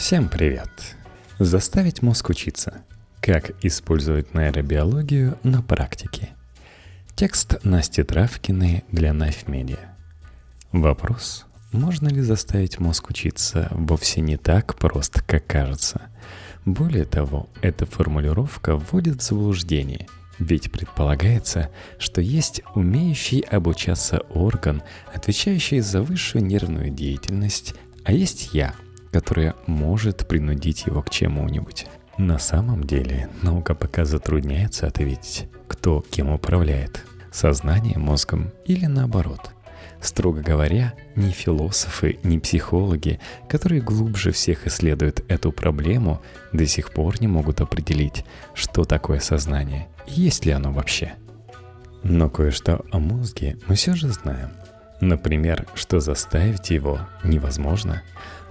Всем привет! Заставить мозг учиться. Как использовать нейробиологию на практике. Текст Насти Травкиной для Knife. Вопрос, можно ли заставить мозг учиться, вовсе не так просто, как кажется. Более того, эта формулировка вводит в заблуждение – ведь предполагается, что есть умеющий обучаться орган, отвечающий за высшую нервную деятельность, а есть я, которая может принудить его к чему-нибудь. На самом деле, наука пока затрудняется ответить, кто кем управляет – сознанием, мозгом или наоборот. Строго говоря, ни философы, ни психологи, которые глубже всех исследуют эту проблему, до сих пор не могут определить, что такое сознание и есть ли оно вообще. Но кое-что о мозге мы все же знаем. Например, что заставить его невозможно.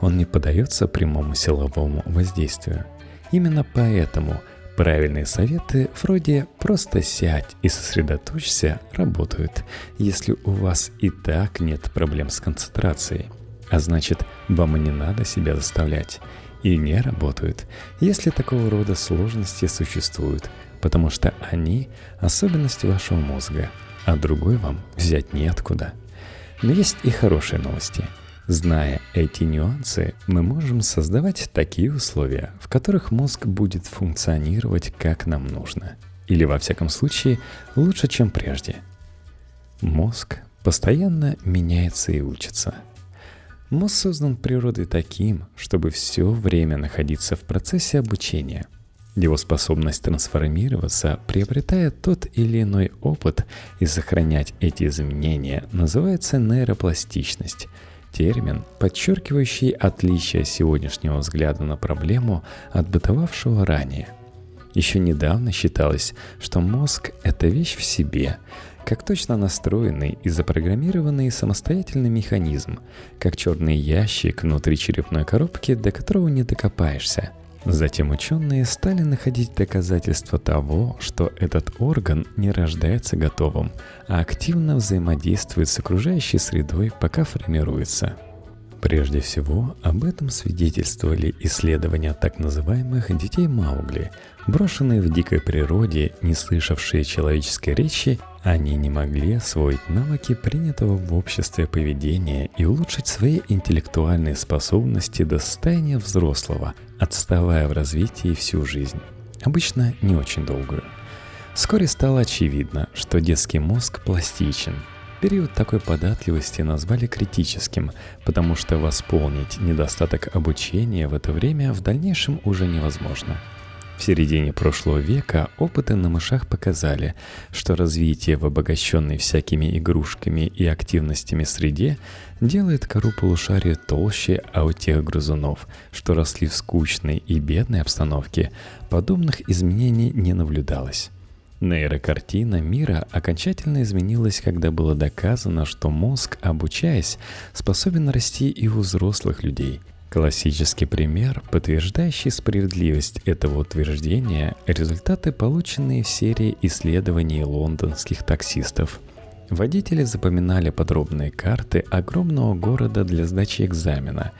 Он не поддается прямому силовому воздействию. Именно поэтому правильные советы вроде «просто сядь и сосредоточься» работают, если у вас и так нет проблем с концентрацией. А значит, вам не надо себя заставлять. И не работают, если такого рода сложности существуют, потому что они – особенность вашего мозга, а другой вам взять неоткуда – но есть и хорошие новости. Зная эти нюансы, мы можем создавать такие условия, в которых мозг будет функционировать как нам нужно. Или, во всяком случае, лучше, чем прежде. Мозг постоянно меняется и учится. Мозг создан природой таким, чтобы все время находиться в процессе обучения – его способность трансформироваться, приобретая тот или иной опыт и сохранять эти изменения, называется нейропластичность. Термин, подчеркивающий отличие сегодняшнего взгляда на проблему от бытовавшего ранее. Еще недавно считалось, что мозг – это вещь в себе, как точно настроенный и запрограммированный самостоятельный механизм, как черный ящик внутри черепной коробки, до которого не докопаешься – Затем ученые стали находить доказательства того, что этот орган не рождается готовым, а активно взаимодействует с окружающей средой, пока формируется. Прежде всего, об этом свидетельствовали исследования так называемых детей Маугли. Брошенные в дикой природе, не слышавшие человеческой речи, они не могли освоить навыки принятого в обществе поведения и улучшить свои интеллектуальные способности до состояния взрослого, отставая в развитии всю жизнь. Обычно не очень долгую. Вскоре стало очевидно, что детский мозг пластичен – Период такой податливости назвали критическим, потому что восполнить недостаток обучения в это время в дальнейшем уже невозможно. В середине прошлого века опыты на мышах показали, что развитие в обогащенной всякими игрушками и активностями среде делает кору полушария толще, а у тех грызунов, что росли в скучной и бедной обстановке, подобных изменений не наблюдалось. Нейрокартина мира окончательно изменилась, когда было доказано, что мозг, обучаясь, способен расти и у взрослых людей. Классический пример, подтверждающий справедливость этого утверждения, результаты, полученные в серии исследований лондонских таксистов. Водители запоминали подробные карты огромного города для сдачи экзамена.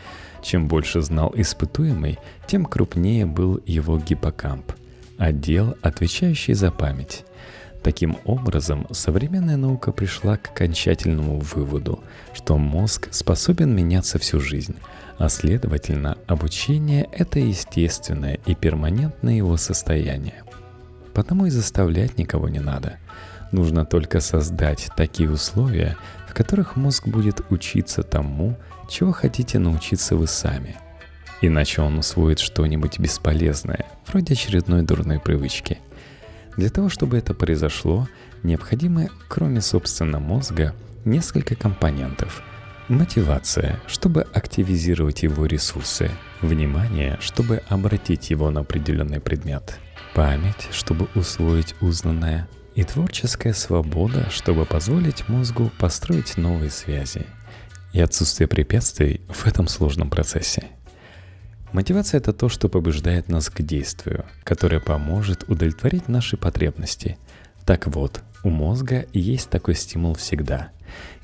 Чем больше знал испытуемый, тем крупнее был его гиппокамп отдел, отвечающий за память. Таким образом, современная наука пришла к окончательному выводу, что мозг способен меняться всю жизнь, а следовательно, обучение – это естественное и перманентное его состояние. Потому и заставлять никого не надо. Нужно только создать такие условия, в которых мозг будет учиться тому, чего хотите научиться вы сами – Иначе он усвоит что-нибудь бесполезное, вроде очередной дурной привычки. Для того, чтобы это произошло, необходимы, кроме собственно мозга, несколько компонентов. Мотивация, чтобы активизировать его ресурсы. Внимание, чтобы обратить его на определенный предмет. Память, чтобы усвоить узнанное. И творческая свобода, чтобы позволить мозгу построить новые связи. И отсутствие препятствий в этом сложном процессе – Мотивация – это то, что побуждает нас к действию, которое поможет удовлетворить наши потребности. Так вот, У мозга есть такой стимул всегда.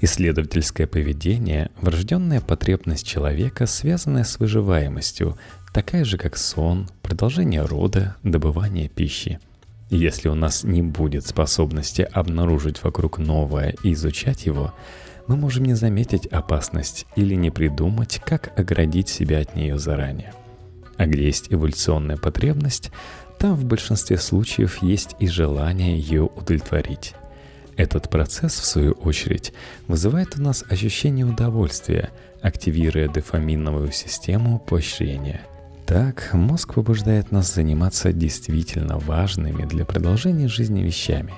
Исследовательское поведение – врожденная потребность человека, связанная с выживаемостью, такая же как сон, продолжение рода, добывание пищи. Если у нас не будет способности обнаружить вокруг новое и изучать его, мы можем не заметить опасность или не придумать, как оградить себя от нее заранее. А где есть эволюционная потребность, там в большинстве случаев есть и желание ее удовлетворить. Этот процесс, в свою очередь, вызывает у нас ощущение удовольствия, активируя дофаминовую систему поощрения. Так, мозг побуждает нас заниматься действительно важными для продолжения жизни вещами.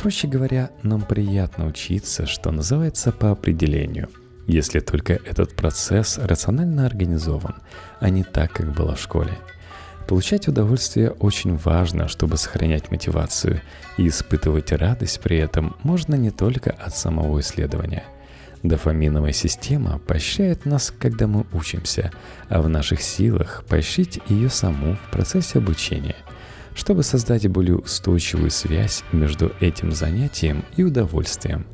Проще говоря, нам приятно учиться, что называется по определению, если только этот процесс рационально организован, а не так, как было в школе – Получать удовольствие очень важно, чтобы сохранять мотивацию, и испытывать радость при этом можно не только от самого исследования. Дофаминовая система поощряет нас, когда мы учимся, а в наших силах поощрить ее саму в процессе обучения, чтобы создать более устойчивую связь между этим занятием и удовольствием.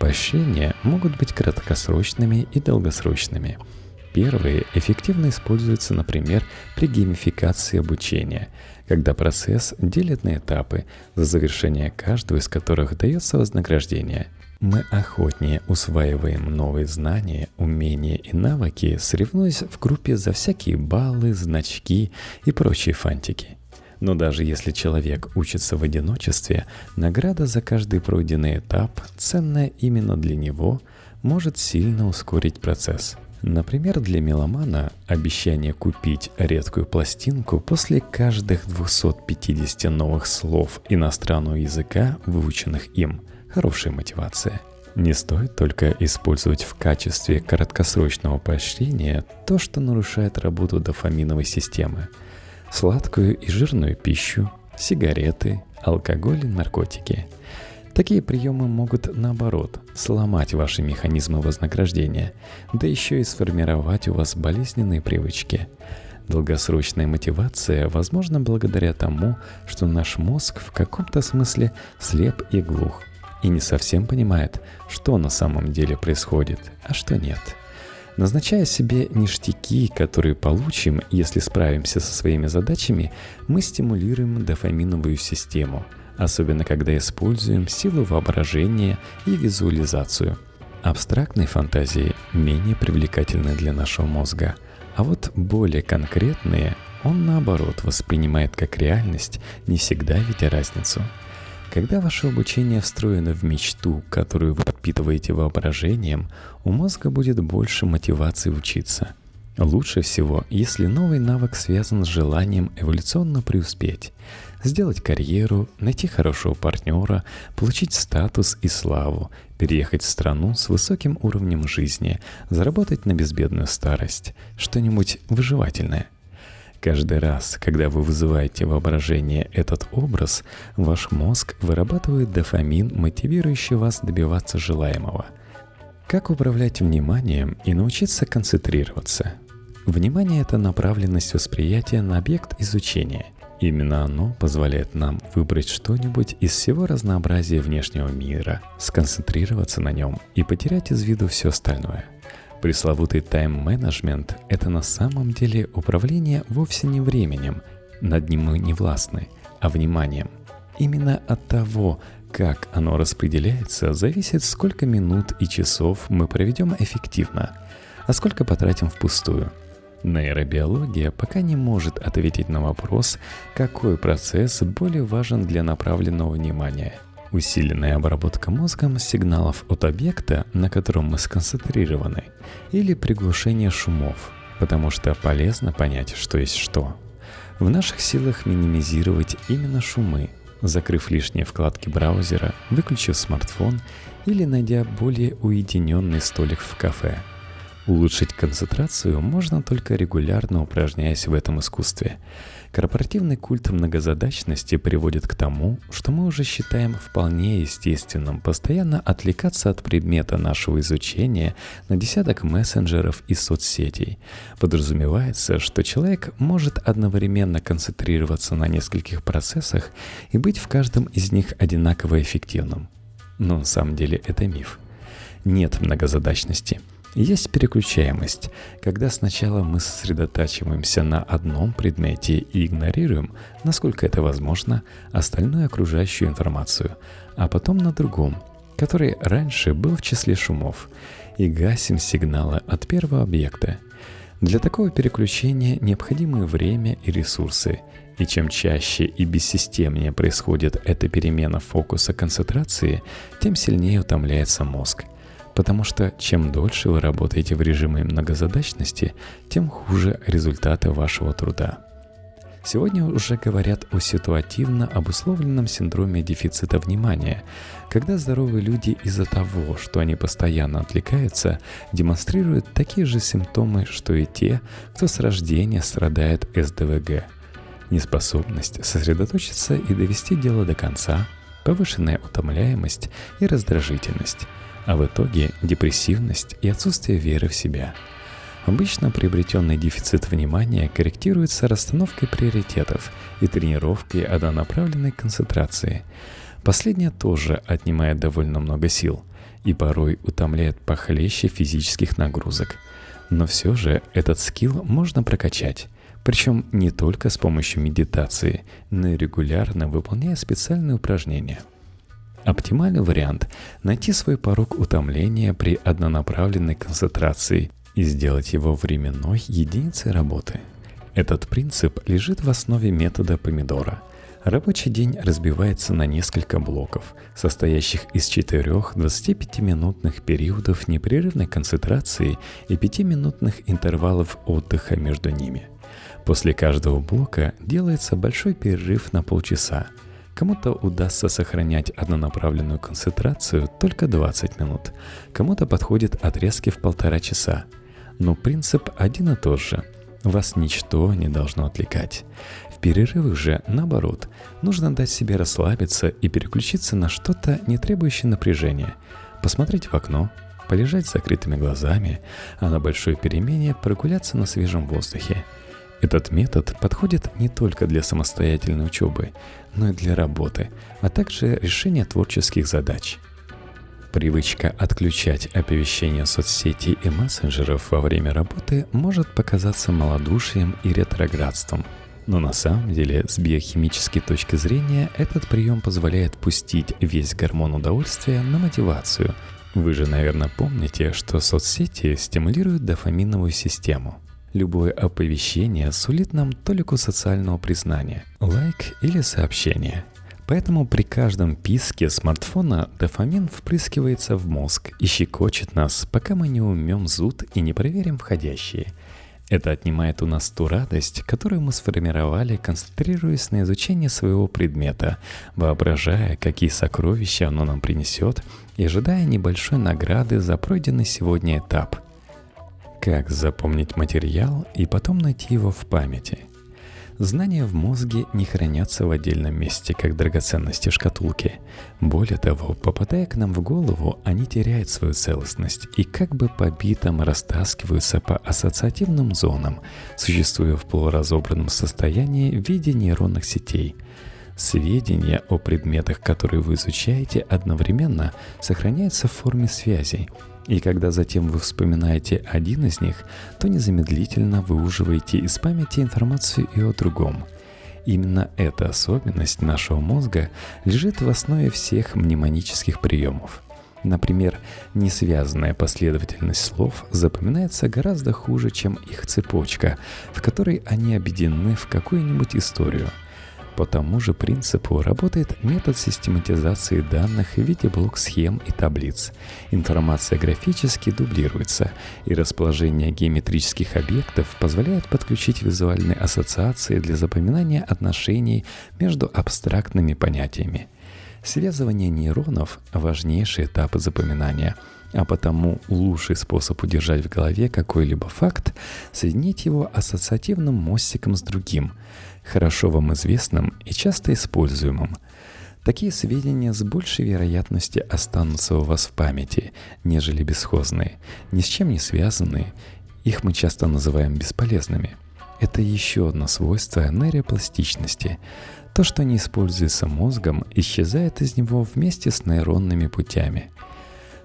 Поощрения могут быть краткосрочными и долгосрочными – Первые эффективно используются, например, при геймификации обучения, когда процесс делят на этапы, за завершение каждого из которых дается вознаграждение. Мы охотнее усваиваем новые знания, умения и навыки, соревнуясь в группе за всякие баллы, значки и прочие фантики. Но даже если человек учится в одиночестве, награда за каждый пройденный этап, ценная именно для него, может сильно ускорить процесс – Например, для меломана обещание купить редкую пластинку после каждых 250 новых слов иностранного языка, выученных им, хорошая мотивация. Не стоит только использовать в качестве краткосрочного поощрения то, что нарушает работу дофаминовой системы. Сладкую и жирную пищу, сигареты, алкоголь и наркотики – Такие приемы могут, наоборот, сломать ваши механизмы вознаграждения, да еще и сформировать у вас болезненные привычки. Долгосрочная мотивация возможна благодаря тому, что наш мозг в каком-то смысле слеп и глух, и не совсем понимает, что на самом деле происходит, а что нет. Назначая себе ништяки, которые получим, если справимся со своими задачами, мы стимулируем дофаминовую систему – особенно когда используем силу воображения и визуализацию. Абстрактные фантазии менее привлекательны для нашего мозга, а вот более конкретные он наоборот воспринимает как реальность, не всегда видя разницу. Когда ваше обучение встроено в мечту, которую вы подпитываете воображением, у мозга будет больше мотивации учиться. Лучше всего, если новый навык связан с желанием эволюционно преуспеть сделать карьеру, найти хорошего партнера, получить статус и славу, переехать в страну с высоким уровнем жизни, заработать на безбедную старость, что-нибудь выживательное. Каждый раз, когда вы вызываете воображение этот образ, ваш мозг вырабатывает дофамин, мотивирующий вас добиваться желаемого. Как управлять вниманием и научиться концентрироваться? Внимание — это направленность восприятия на объект изучения — Именно оно позволяет нам выбрать что-нибудь из всего разнообразия внешнего мира, сконцентрироваться на нем и потерять из виду все остальное. Пресловутый тайм-менеджмент – это на самом деле управление вовсе не временем, над ним мы не властны, а вниманием. Именно от того, как оно распределяется, зависит, сколько минут и часов мы проведем эффективно, а сколько потратим впустую – Нейробиология пока не может ответить на вопрос, какой процесс более важен для направленного внимания. Усиленная обработка мозгом сигналов от объекта, на котором мы сконцентрированы, или приглушение шумов, потому что полезно понять, что есть что. В наших силах минимизировать именно шумы, закрыв лишние вкладки браузера, выключив смартфон или найдя более уединенный столик в кафе – Улучшить концентрацию можно только регулярно упражняясь в этом искусстве. Корпоративный культ многозадачности приводит к тому, что мы уже считаем вполне естественным постоянно отвлекаться от предмета нашего изучения на десяток мессенджеров и соцсетей. Подразумевается, что человек может одновременно концентрироваться на нескольких процессах и быть в каждом из них одинаково эффективным. Но на самом деле это миф. Нет многозадачности – есть переключаемость, когда сначала мы сосредотачиваемся на одном предмете и игнорируем, насколько это возможно, остальную окружающую информацию, а потом на другом, который раньше был в числе шумов, и гасим сигналы от первого объекта. Для такого переключения необходимы время и ресурсы, и чем чаще и бессистемнее происходит эта перемена фокуса концентрации, тем сильнее утомляется мозг – Потому что чем дольше вы работаете в режиме многозадачности, тем хуже результаты вашего труда. Сегодня уже говорят о ситуативно обусловленном синдроме дефицита внимания, когда здоровые люди из-за того, что они постоянно отвлекаются, демонстрируют такие же симптомы, что и те, кто с рождения страдает СДВГ. Неспособность сосредоточиться и довести дело до конца, повышенная утомляемость и раздражительность – а в итоге депрессивность и отсутствие веры в себя. Обычно приобретенный дефицит внимания корректируется расстановкой приоритетов и тренировкой однонаправленной концентрации. Последняя тоже отнимает довольно много сил и порой утомляет похлеще физических нагрузок. Но все же этот скилл можно прокачать. Причем не только с помощью медитации, но и регулярно выполняя специальные упражнения – Оптимальный вариант – найти свой порог утомления при однонаправленной концентрации и сделать его временной единицей работы. Этот принцип лежит в основе метода помидора. Рабочий день разбивается на несколько блоков, состоящих из четырех 25-минутных периодов непрерывной концентрации и 5-минутных интервалов отдыха между ними. После каждого блока делается большой перерыв на полчаса – Кому-то удастся сохранять однонаправленную концентрацию только 20 минут, кому-то подходит отрезки в полтора часа. Но принцип один и тот же. Вас ничто не должно отвлекать. В перерывах же, наоборот, нужно дать себе расслабиться и переключиться на что-то, не требующее напряжения. Посмотреть в окно, полежать с закрытыми глазами, а на большой перемене прогуляться на свежем воздухе – этот метод подходит не только для самостоятельной учебы, но и для работы, а также решения творческих задач. Привычка отключать оповещения соцсетей и мессенджеров во время работы может показаться малодушием и ретроградством. Но на самом деле, с биохимической точки зрения, этот прием позволяет пустить весь гормон удовольствия на мотивацию. Вы же, наверное, помните, что соцсети стимулируют дофаминовую систему – Любое оповещение сулит нам толику социального признания, лайк или сообщение. Поэтому при каждом писке смартфона дофамин впрыскивается в мозг и щекочет нас, пока мы не умем зуд и не проверим входящие. Это отнимает у нас ту радость, которую мы сформировали, концентрируясь на изучении своего предмета, воображая, какие сокровища оно нам принесет, и ожидая небольшой награды за пройденный сегодня этап – как запомнить материал и потом найти его в памяти? Знания в мозге не хранятся в отдельном месте, как драгоценности в шкатулке. Более того, попадая к нам в голову, они теряют свою целостность и как бы по битам растаскиваются по ассоциативным зонам, существуя в полуразобранном состоянии в виде нейронных сетей – Сведения о предметах, которые вы изучаете, одновременно сохраняются в форме связей, и когда затем вы вспоминаете один из них, то незамедлительно выуживаете из памяти информацию и о другом. Именно эта особенность нашего мозга лежит в основе всех мнемонических приемов. Например, несвязанная последовательность слов запоминается гораздо хуже, чем их цепочка, в которой они объединены в какую-нибудь историю – по тому же принципу работает метод систематизации данных в виде блок-схем и таблиц. Информация графически дублируется, и расположение геометрических объектов позволяет подключить визуальные ассоциации для запоминания отношений между абстрактными понятиями. Связывание нейронов – важнейший этап запоминания – А потому лучший способ удержать в голове какой-либо факт – соединить его ассоциативным мостиком с другим, хорошо вам известным и часто используемым. Такие сведения с большей вероятностью останутся у вас в памяти, нежели бесхозные, ни с чем не связанные. Их мы часто называем бесполезными. Это еще одно свойство нейропластичности – то, что не используется мозгом, исчезает из него вместе с нейронными путями.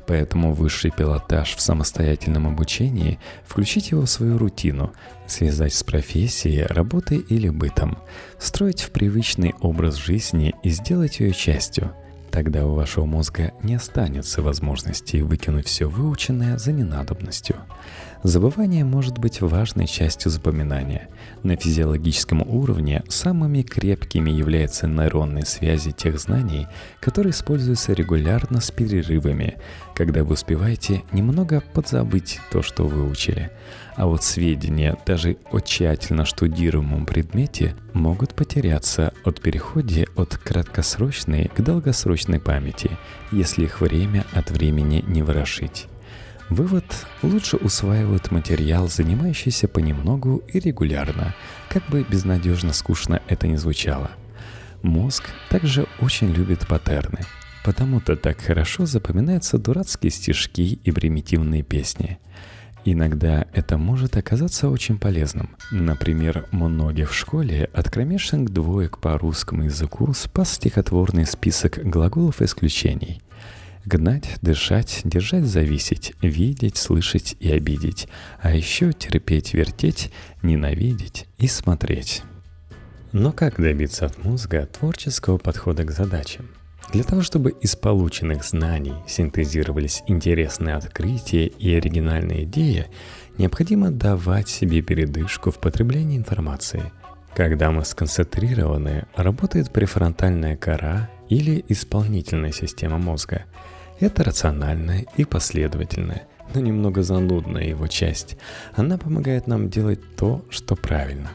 Поэтому высший пилотаж в самостоятельном обучении – включить его в свою рутину, связать с профессией, работой или бытом, строить в привычный образ жизни и сделать ее частью. Тогда у вашего мозга не останется возможности выкинуть все выученное за ненадобностью. Забывание может быть важной частью запоминания. На физиологическом уровне самыми крепкими являются нейронные связи тех знаний, которые используются регулярно с перерывами, когда вы успеваете немного подзабыть то, что выучили. А вот сведения даже о тщательно штудируемом предмете могут потеряться от перехода от краткосрочной к долгосрочной памяти, если их время от времени не ворошить. Вывод – лучше усваивают материал, занимающийся понемногу и регулярно, как бы безнадежно скучно это ни звучало. Мозг также очень любит паттерны, потому-то так хорошо запоминаются дурацкие стишки и примитивные песни. Иногда это может оказаться очень полезным. Например, многих в школе от кромешных двоек по русскому языку спас стихотворный список глаголов исключений – Гнать, дышать, держать, зависеть, видеть, слышать и обидеть, а еще терпеть, вертеть, ненавидеть и смотреть. Но как добиться от мозга творческого подхода к задачам? Для того, чтобы из полученных знаний синтезировались интересные открытия и оригинальные идеи, необходимо давать себе передышку в потреблении информации. Когда мы сконцентрированы, работает префронтальная кора или исполнительная система мозга – это рациональная и последовательная, но немного занудная его часть. Она помогает нам делать то, что правильно.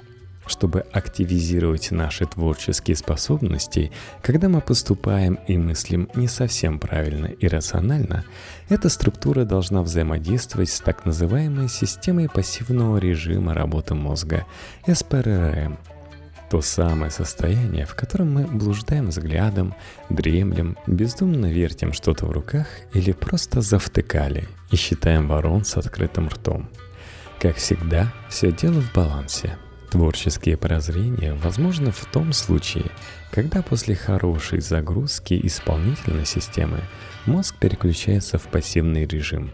Чтобы активизировать наши творческие способности, когда мы поступаем и мыслим не совсем правильно и рационально, эта структура должна взаимодействовать с так называемой системой пассивного режима работы мозга, СПРРМ – то самое состояние, в котором мы блуждаем взглядом, дремлем, бездумно вертим что-то в руках или просто завтыкали и считаем ворон с открытым ртом. Как всегда, все дело в балансе. Творческие прозрения возможны в том случае, когда после хорошей загрузки исполнительной системы мозг переключается в пассивный режим.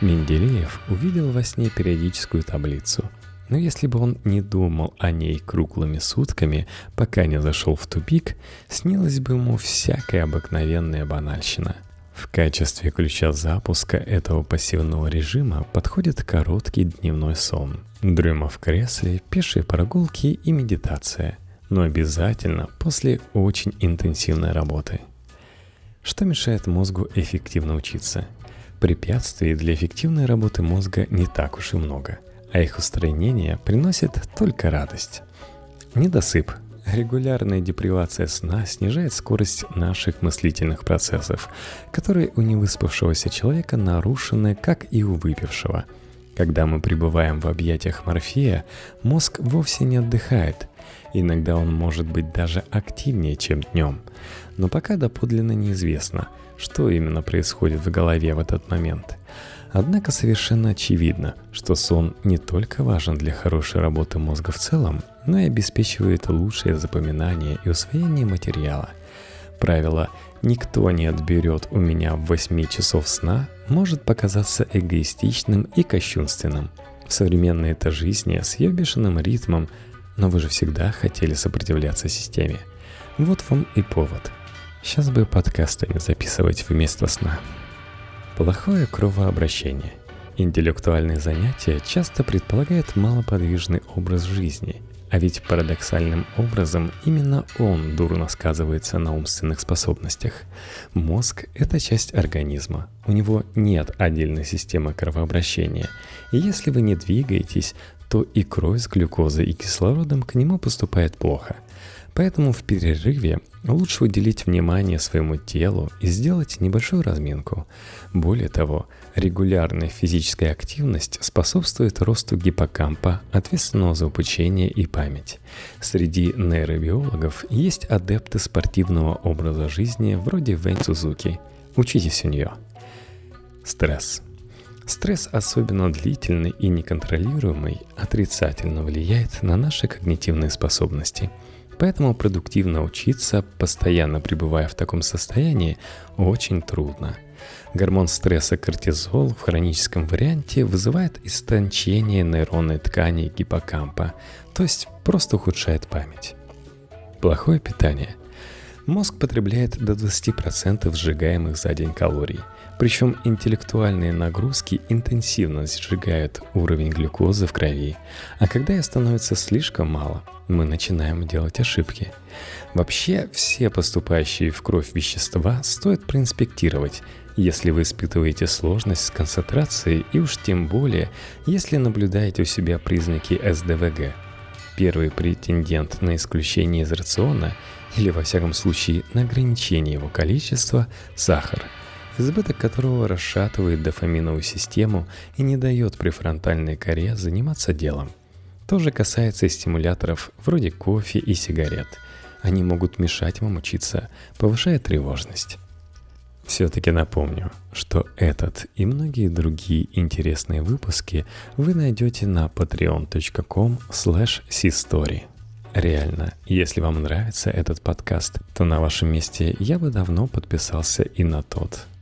Менделеев увидел во сне периодическую таблицу – но если бы он не думал о ней круглыми сутками, пока не зашел в тупик, снилась бы ему всякая обыкновенная банальщина. В качестве ключа запуска этого пассивного режима подходит короткий дневной сон, дрема в кресле, пешие прогулки и медитация, но обязательно после очень интенсивной работы. Что мешает мозгу эффективно учиться? Препятствий для эффективной работы мозга не так уж и много – а их устранение приносит только радость. Недосып. Регулярная депривация сна снижает скорость наших мыслительных процессов, которые у невыспавшегося человека нарушены, как и у выпившего. Когда мы пребываем в объятиях морфея, мозг вовсе не отдыхает. Иногда он может быть даже активнее, чем днем. Но пока доподлинно неизвестно, что именно происходит в голове в этот момент – Однако совершенно очевидно, что сон не только важен для хорошей работы мозга в целом, но и обеспечивает лучшее запоминание и усвоение материала. Правило «никто не отберет у меня 8 часов сна» может показаться эгоистичным и кощунственным. В современной этой жизни с ее бешеным ритмом, но вы же всегда хотели сопротивляться системе. Вот вам и повод. Сейчас бы подкасты не записывать вместо сна. Плохое кровообращение. Интеллектуальные занятия часто предполагают малоподвижный образ жизни, а ведь парадоксальным образом именно он дурно сказывается на умственных способностях. Мозг – это часть организма. У него нет отдельной системы кровообращения. И если вы не двигаетесь, то и кровь с глюкозой и кислородом к нему поступает плохо. Поэтому в перерыве лучше уделить внимание своему телу и сделать небольшую разминку. Более того, регулярная физическая активность способствует росту гиппокампа, ответственного за обучение и память. Среди нейробиологов есть адепты спортивного образа жизни вроде Вэнь Сузуки. Учитесь у нее. Стресс. Стресс, особенно длительный и неконтролируемый, отрицательно влияет на наши когнитивные способности – Поэтому продуктивно учиться, постоянно пребывая в таком состоянии, очень трудно. Гормон стресса кортизол в хроническом варианте вызывает истончение нейронной ткани гиппокампа, то есть просто ухудшает память. Плохое питание. Мозг потребляет до 20% сжигаемых за день калорий – причем интеллектуальные нагрузки интенсивно сжигают уровень глюкозы в крови, а когда ее становится слишком мало, мы начинаем делать ошибки. Вообще, все поступающие в кровь вещества стоит проинспектировать, если вы испытываете сложность с концентрацией и уж тем более, если наблюдаете у себя признаки СДВГ. Первый претендент на исключение из рациона или во всяком случае на ограничение его количества – сахар – избыток которого расшатывает дофаминовую систему и не дает префронтальной коре заниматься делом. То же касается и стимуляторов вроде кофе и сигарет. Они могут мешать вам учиться, повышая тревожность. Все-таки напомню, что этот и многие другие интересные выпуски вы найдете на patreon.com slash Реально, если вам нравится этот подкаст, то на вашем месте я бы давно подписался и на тот –